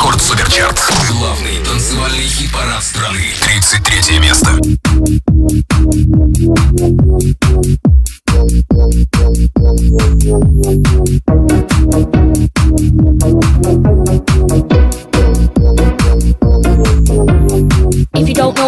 Рекорд Суперчарт. Главный танцевальный хит-парад страны. 33 место. If you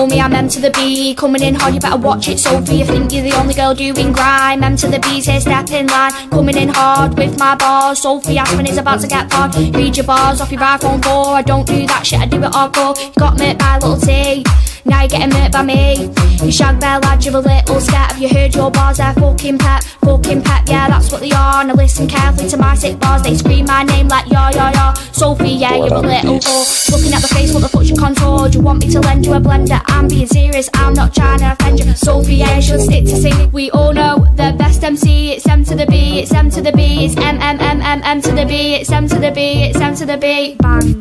know me, I'm M to the B. Coming in hard, you better watch it, Sophie. You think you're the only girl doing grime. M to the B's here, step in line. Coming in hard with my bars. Sophie Aspen is about to get hard. Read your bars off your iPhone 4. I don't do that shit, I do it hardcore. You got me by little T. Now you're getting hurt by me. You shag bear lad, you're a little scat. Have you heard your bars? They're fucking pep, fucking pep. Yeah, that's what they are. Now listen carefully to my sick bars. They scream my name like yo yo yo. Sophie, yeah, you're a little whore. Oh. Looking at the face, what the fuck's your contour? Do you want me to lend you a blender? I'm being serious, I'm not trying to offend you. Sophie, yeah, she'll stick to singing. We all know the best MC. It's M to the B, it's M to the B, it's M M M M M to the B, it's M to the B, it's M to the B. Bang.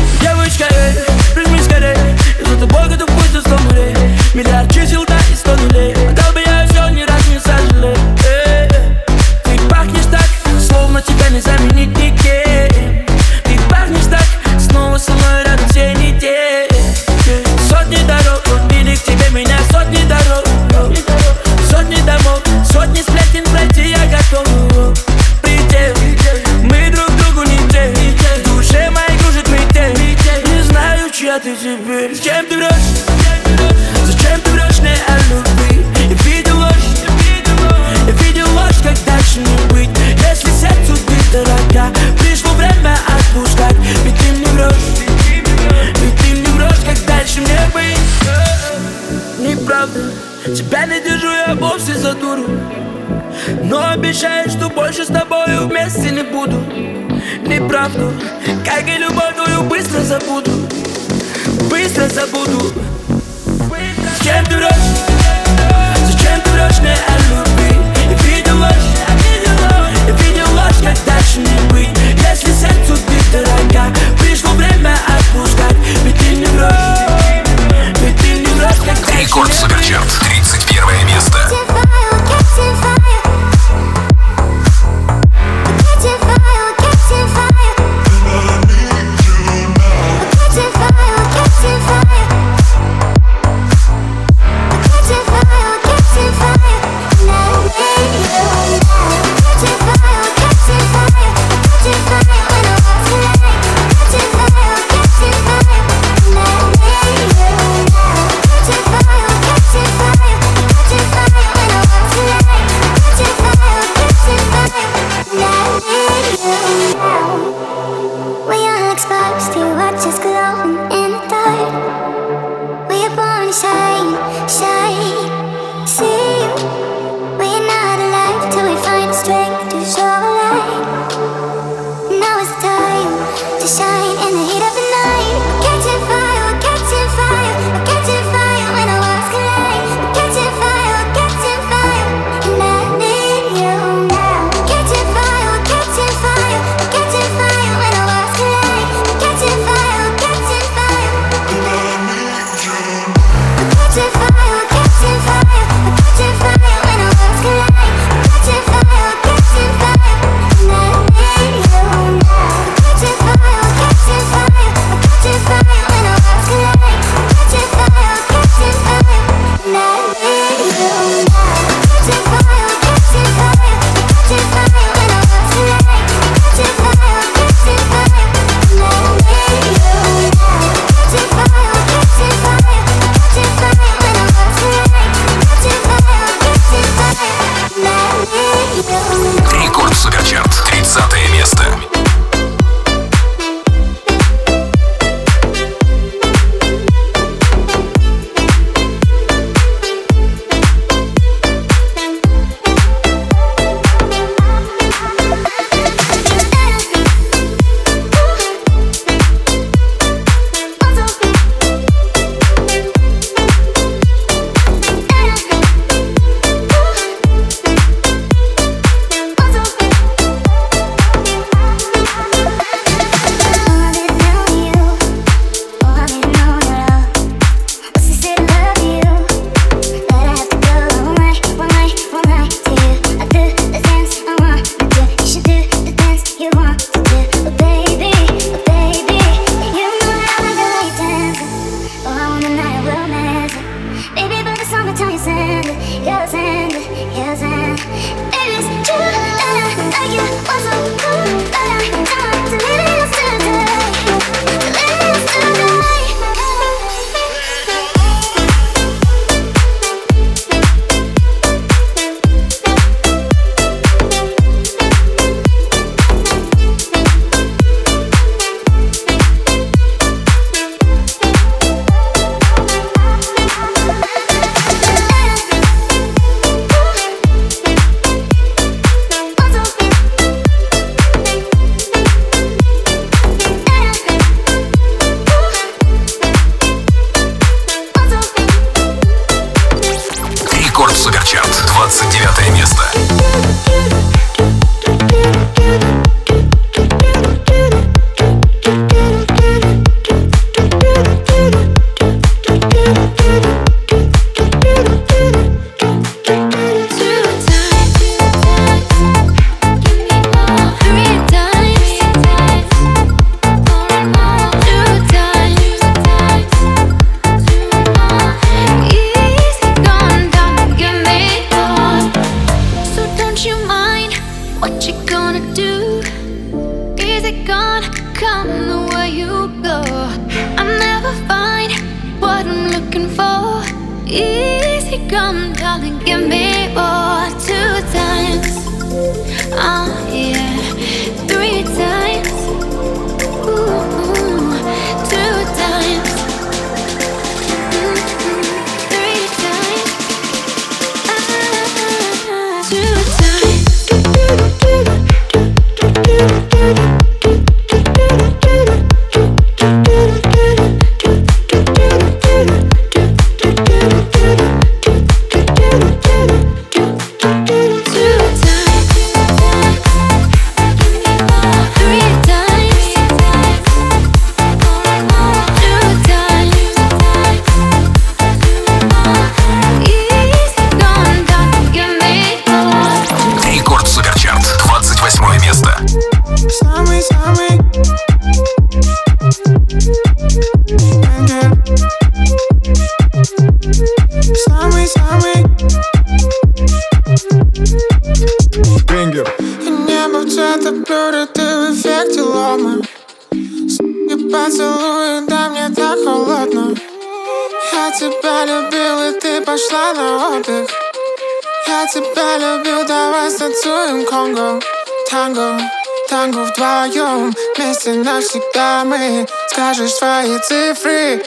навсегда мы Скажешь свои цифры.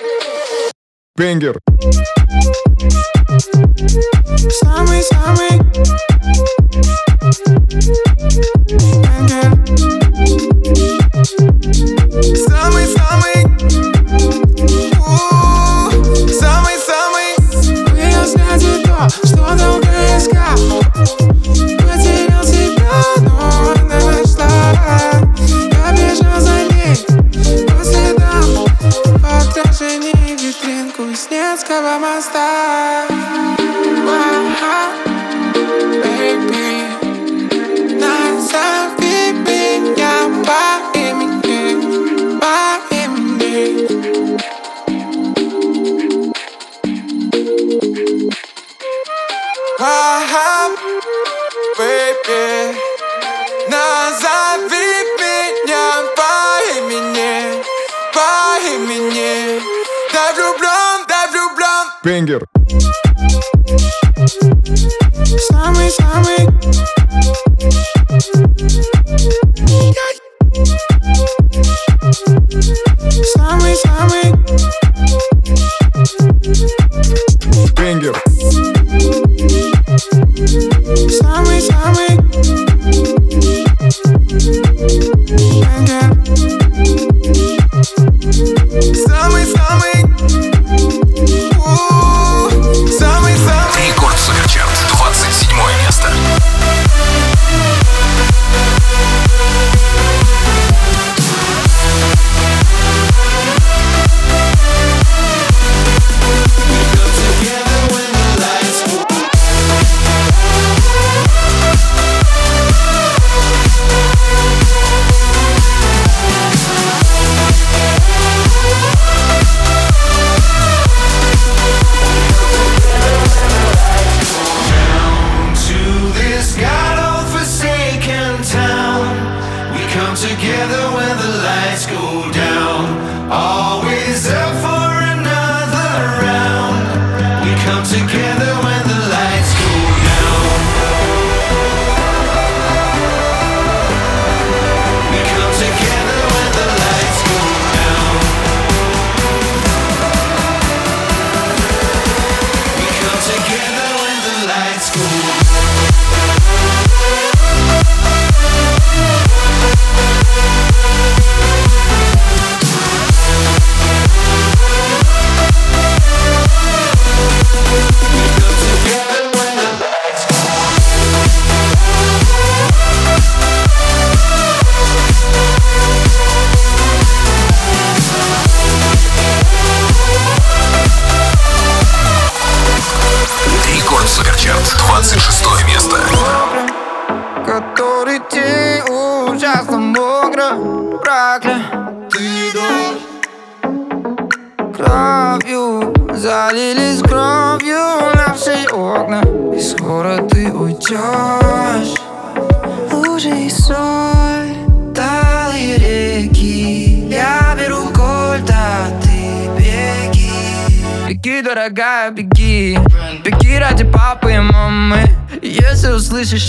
Бенгер. Самый-самый. Бенгер. nunca va a estar. Бенгер. Самый-самый. Самый-самый.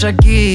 aquí.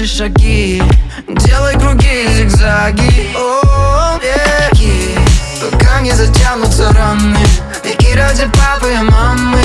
наши шаги Делай круги, зигзаги. Веки Пока не затянутся раны. Веки ради папы и мамы.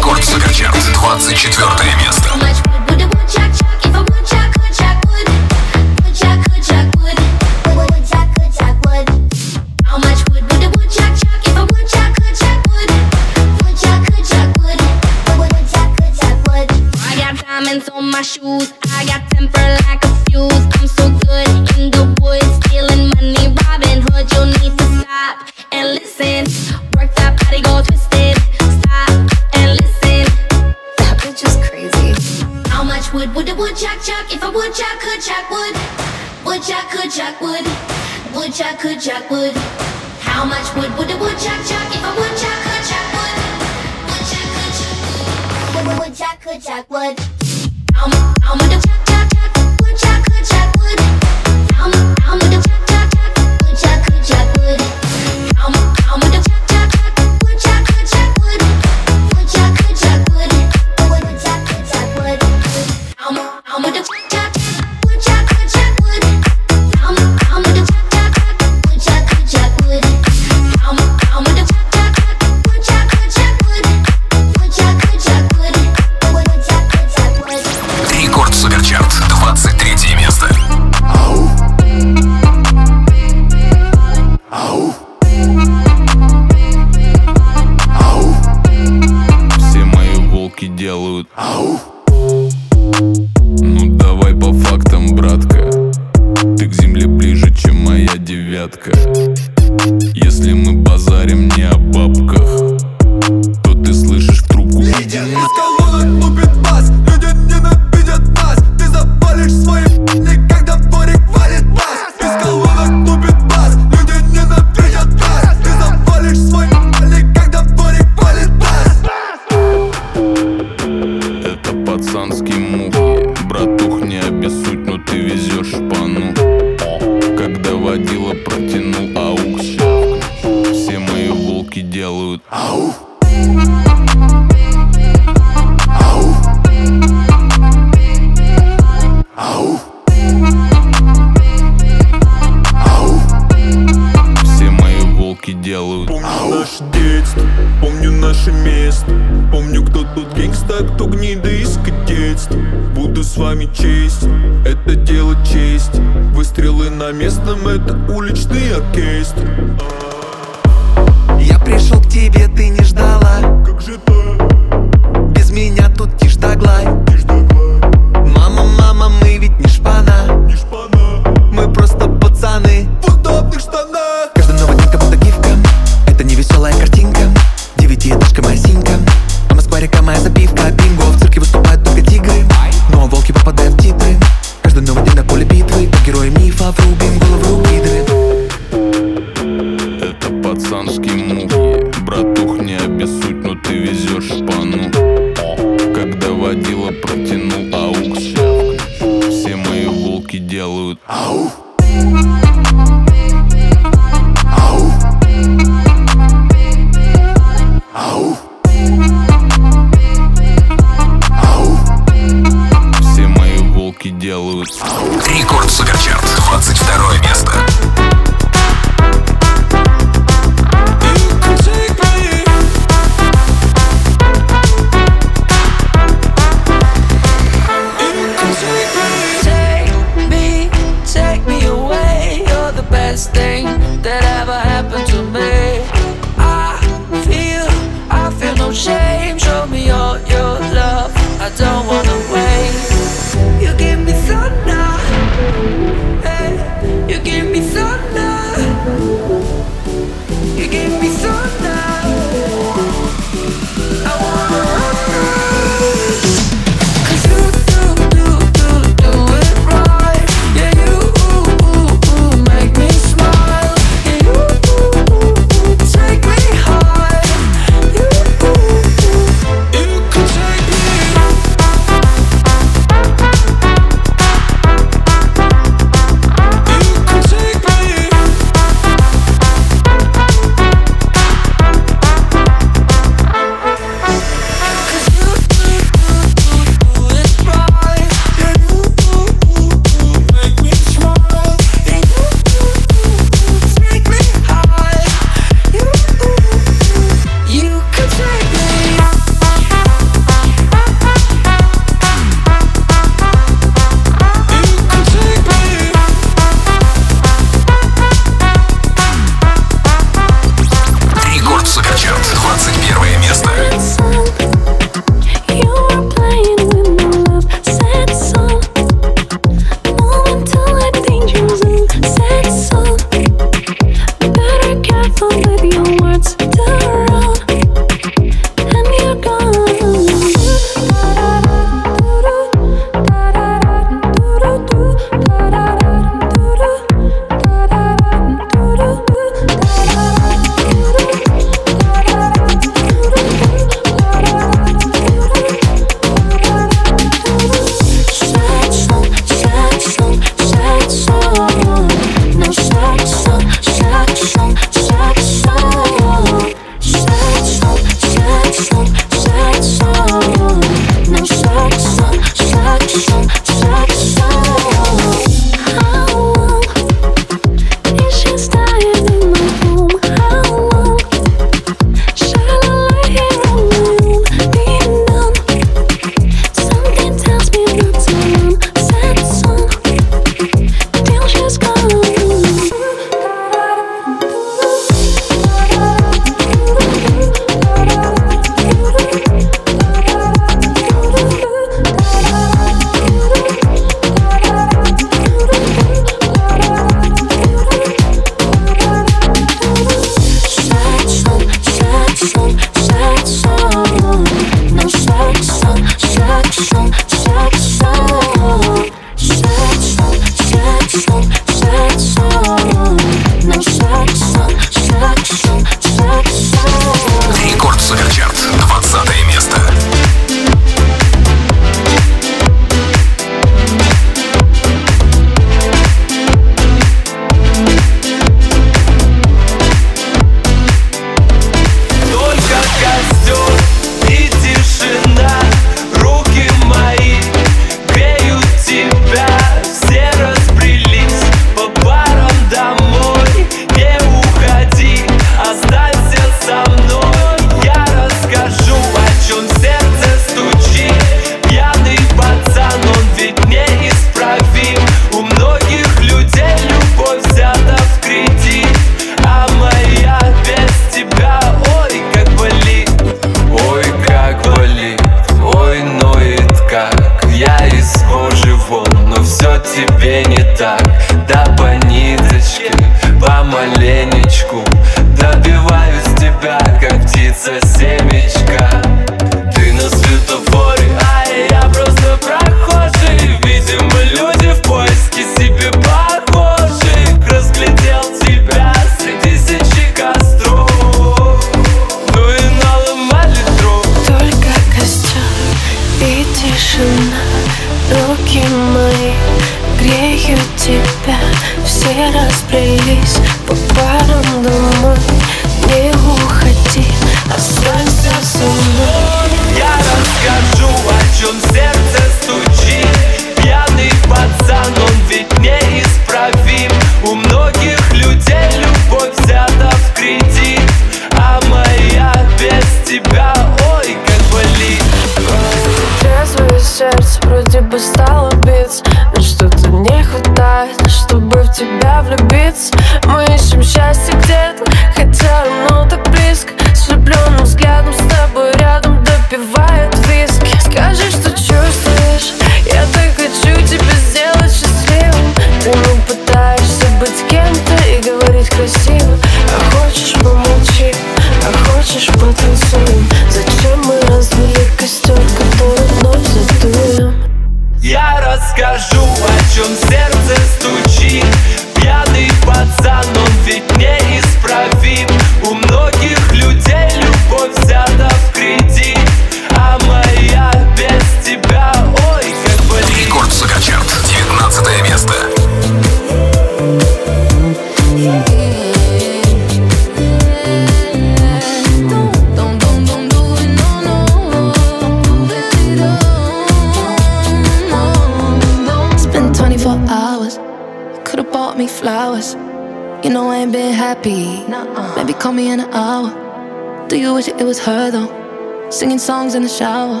her though. Singing songs in the shower.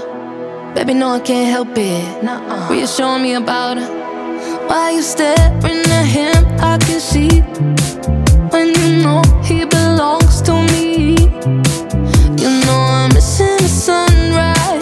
Baby, no, I can't help it. Why you showing me about her. Why you staring at him? I can see when you know he belongs to me. You know I'm missing the sunrise.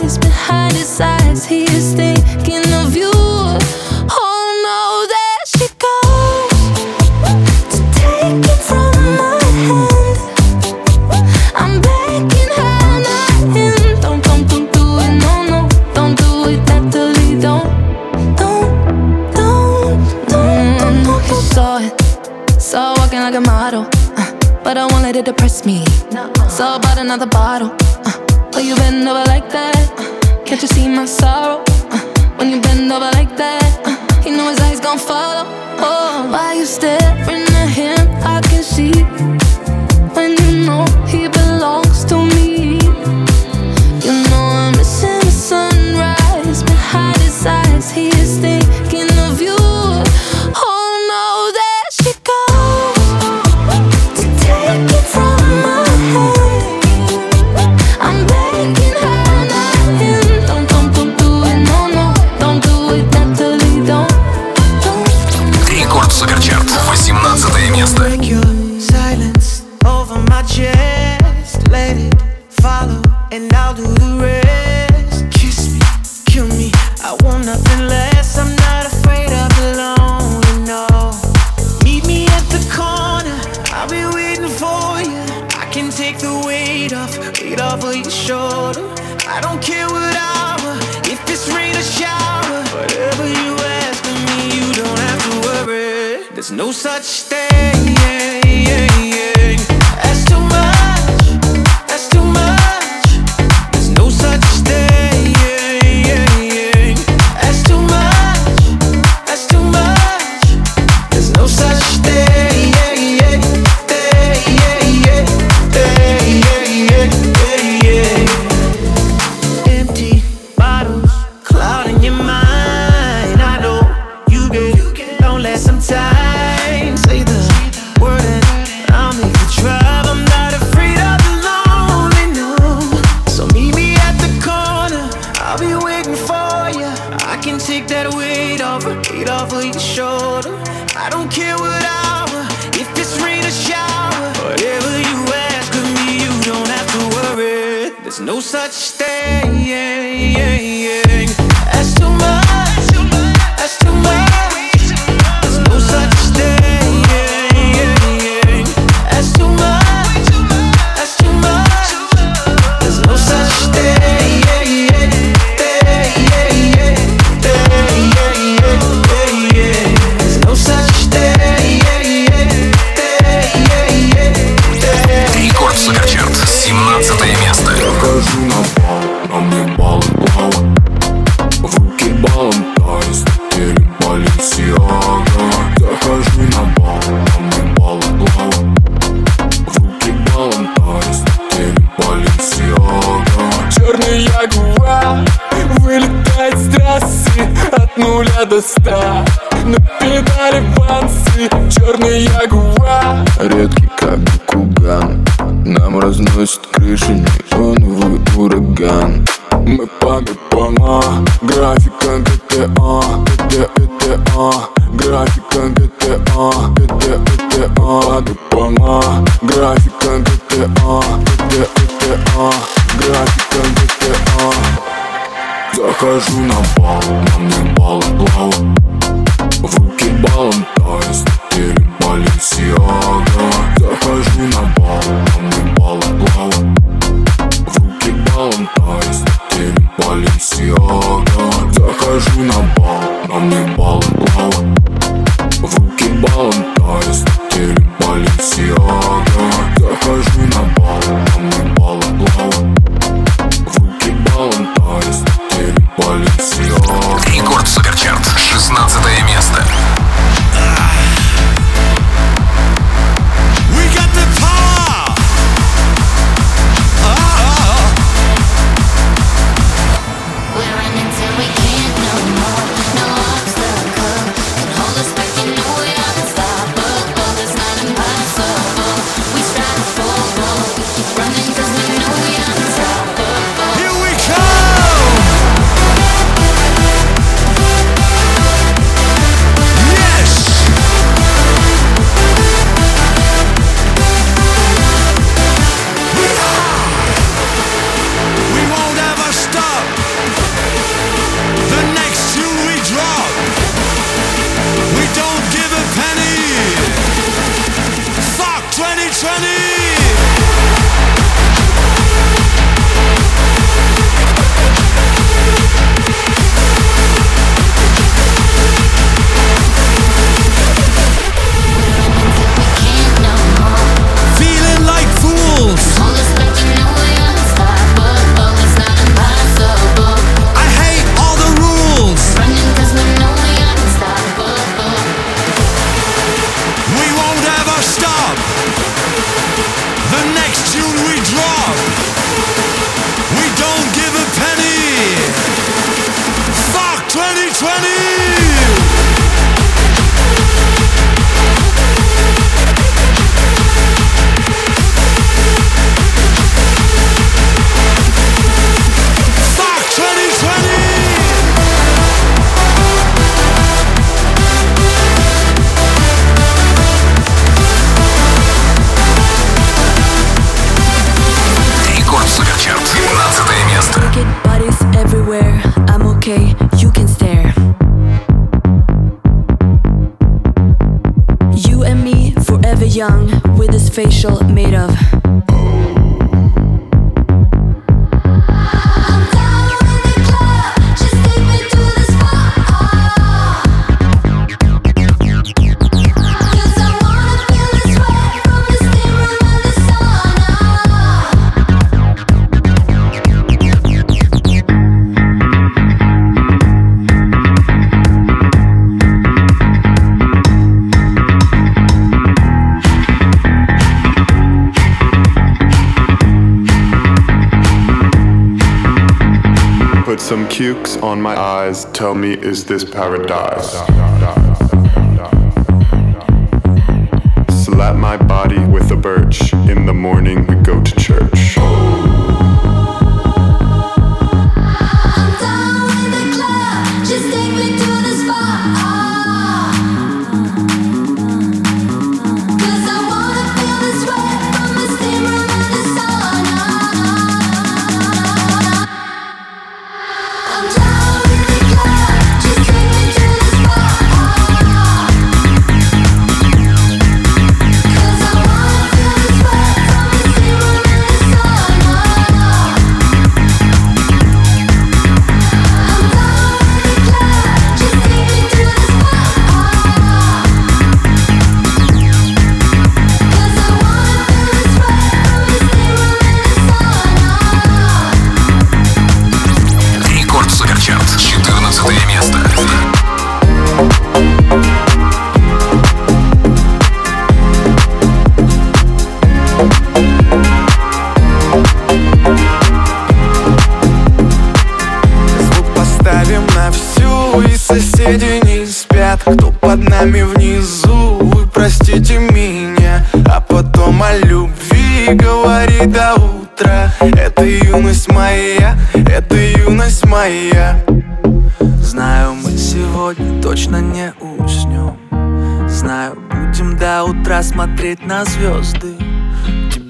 No side GTA, GTA, графика GTA Захожу на бал, на мне балом плавал В руки балом тайст, Захожу на бал, на мне балом плавал В руки балом тайст, перед Баленсиага. Захожу на бал, на мне балом плавал В руки балом Pukes on my eyes tell me is this paradise.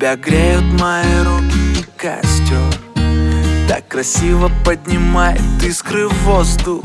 Тебя греют мои руки и костер. Так красиво поднимает искры воздух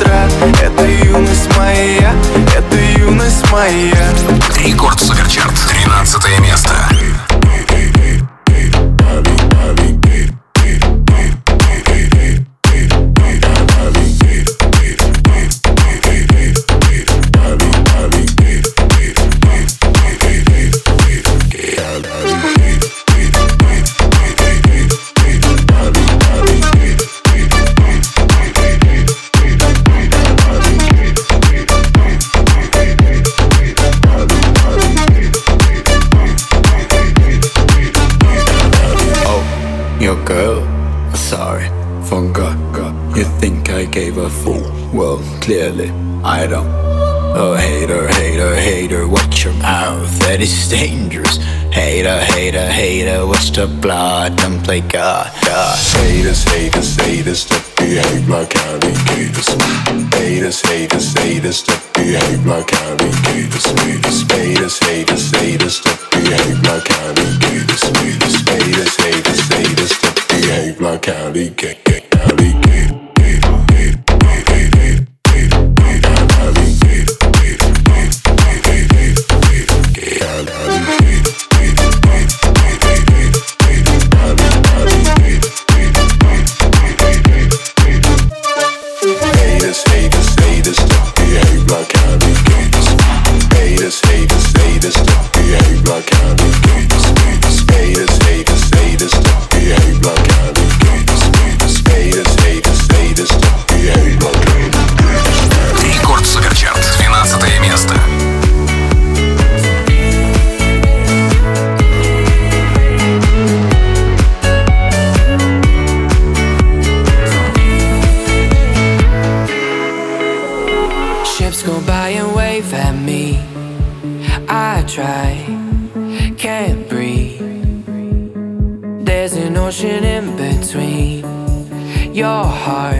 Это юность моя, это юность моя. Рекорд Суперчарт, 13 место. Gave a fool? Well, clearly I don't. Oh, hater, hater, hater, watch your mouth, that is dangerous. Hater, hater, hater, watch the blood, don't play God, God. Haters, haters, haters that behave like alligators. Haters, haters, haters that behave like alligators. Haters, haters, haters, that behave like alligators. Haters, haters, haters that behave like alligators. high.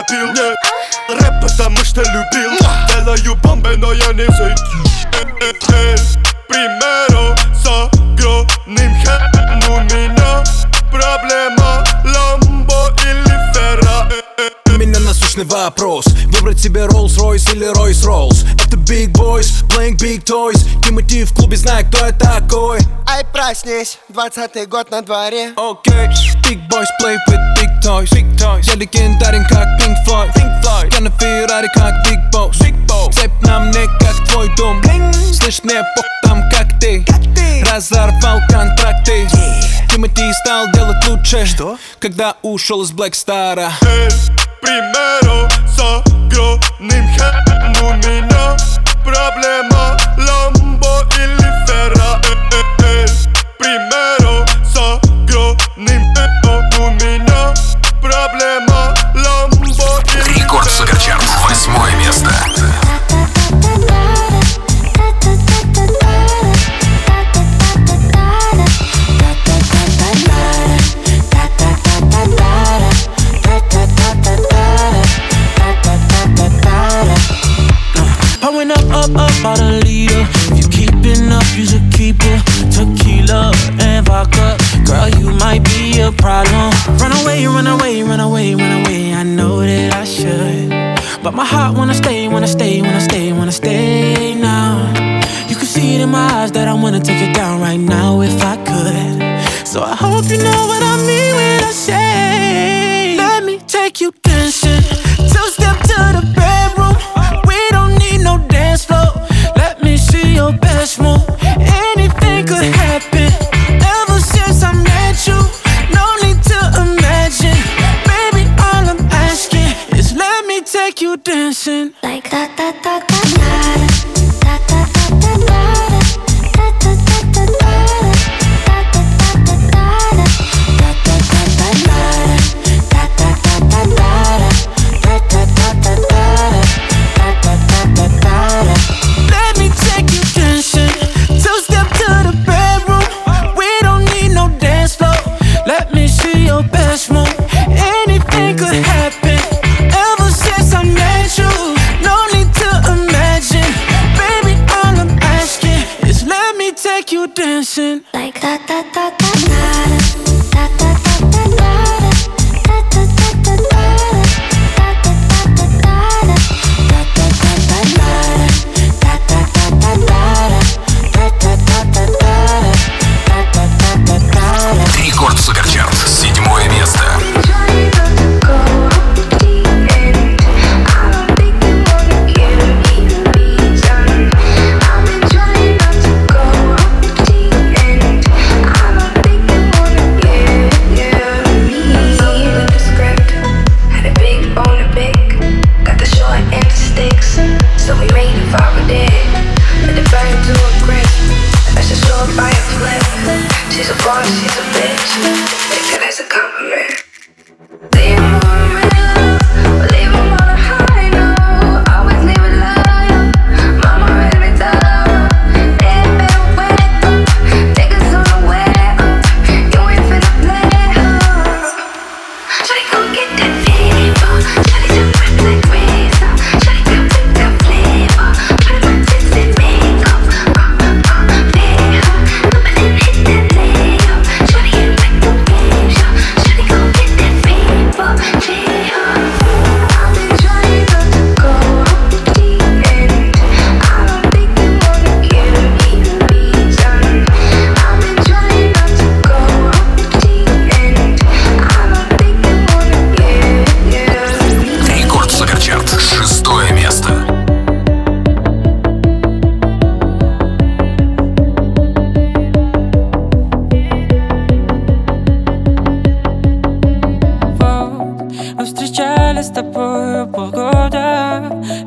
пропил yeah. Рэп потому что любил Делаю бомбы, но я не взойду Примеру с огромным хэм У меня проблема Ламбо или Ферра У меня насущный вопрос Выбрать себе Rolls-Royce или Royce-Rolls Это Big Boys, playing Big Toys. Тимати в клубе, знает кто это Проснись, двадцатый год на дворе Окей, big boys play with big toys, big toys. Я легендарен как Pink Floyd, Pink Floyd. Я на Феррари как Big Boss, Big Boss. Цепь на мне как твой дом, Bling. слышь мне по там как ты, как ты. Разорвал контракты, yeah. Тимати стал делать лучше, что? Когда ушел из Black Star. Э, примеру с огромным хэ, ну, у меня проблема ломать.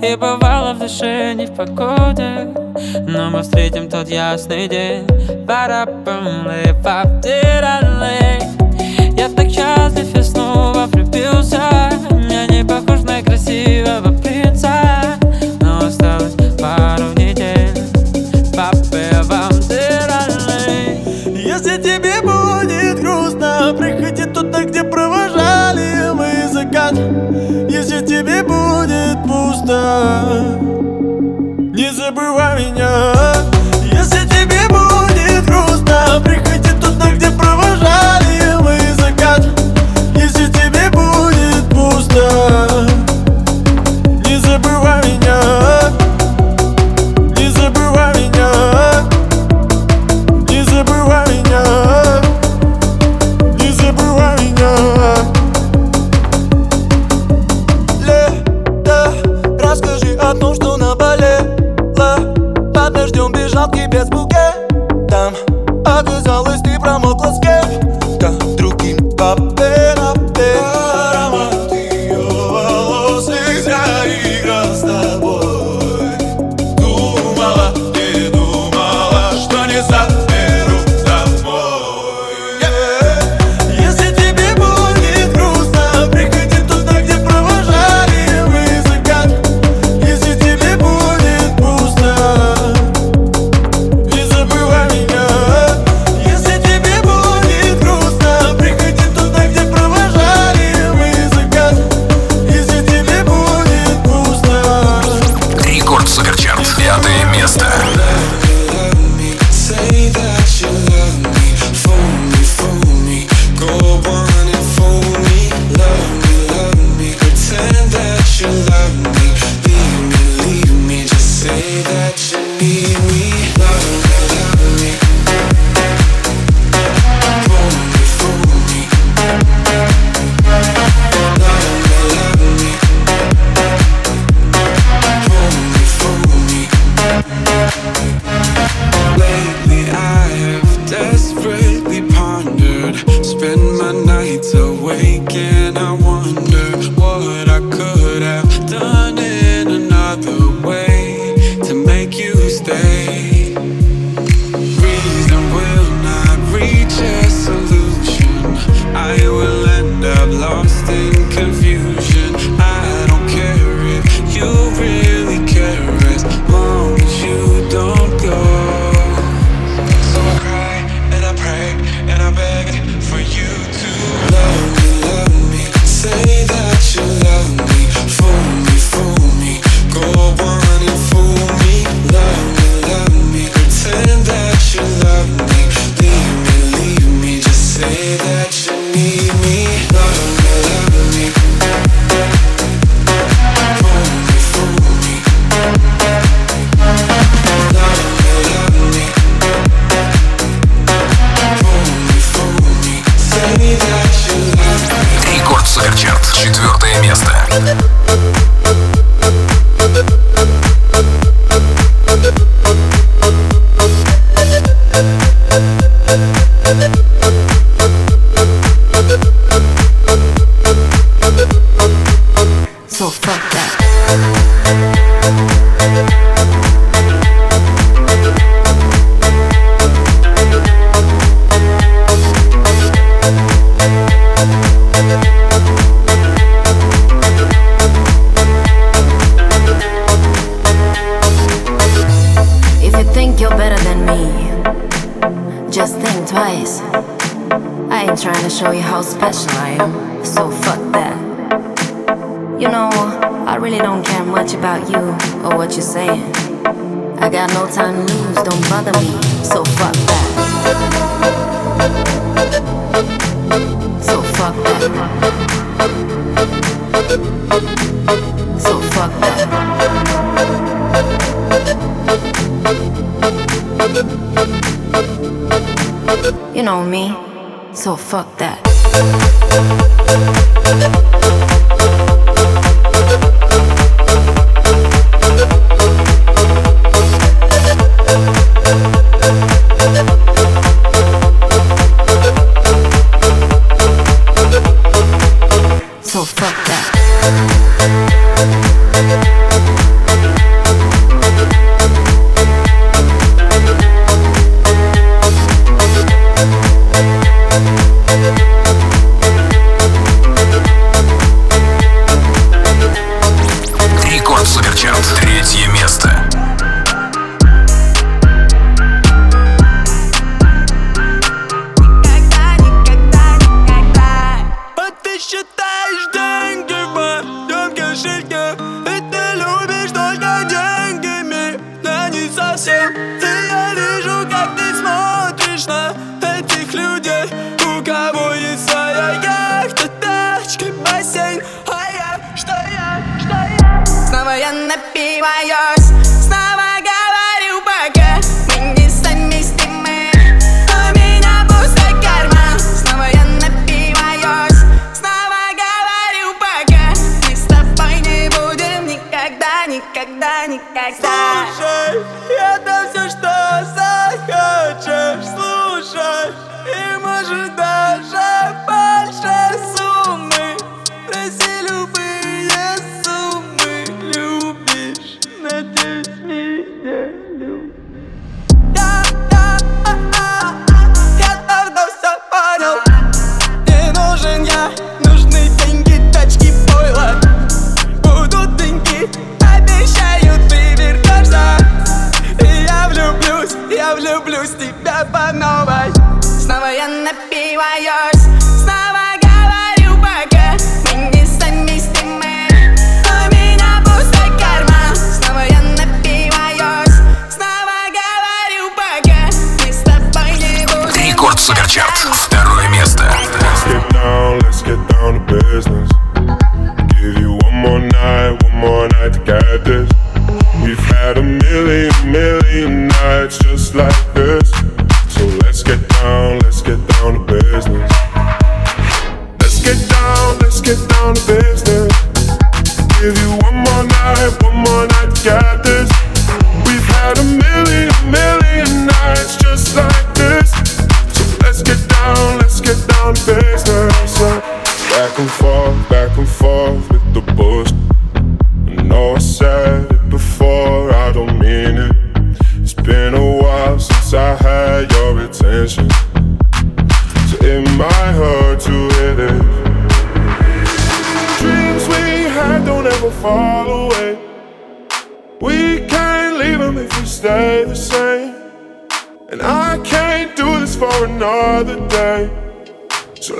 И бывало в душе не в покое Но мы встретим тот ясный день. Пара Я так счастлив и снова влюбился. Я не похож на красивого пусто. Не забывай меня.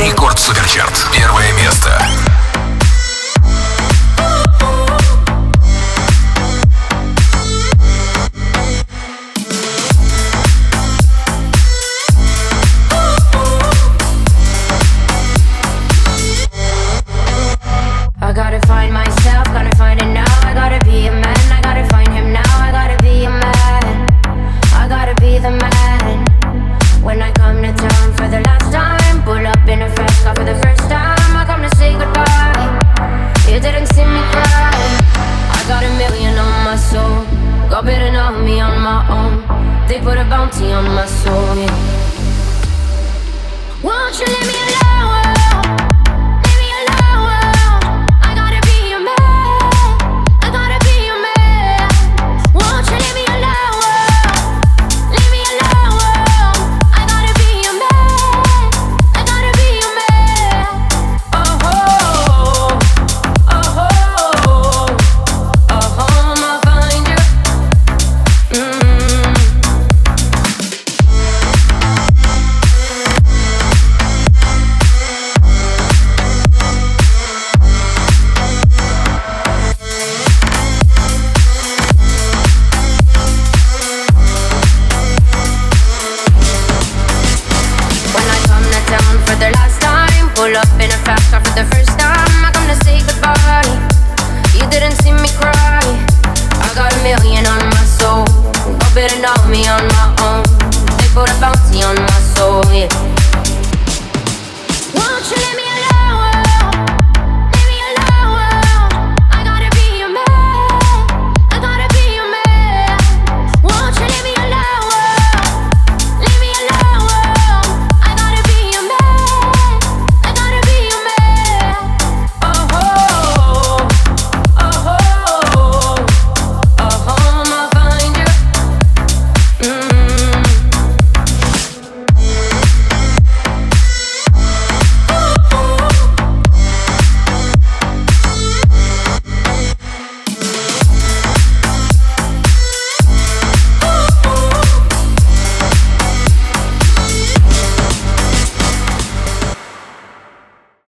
Рекорд Суперчарт. Первое место. Won't you let me alone?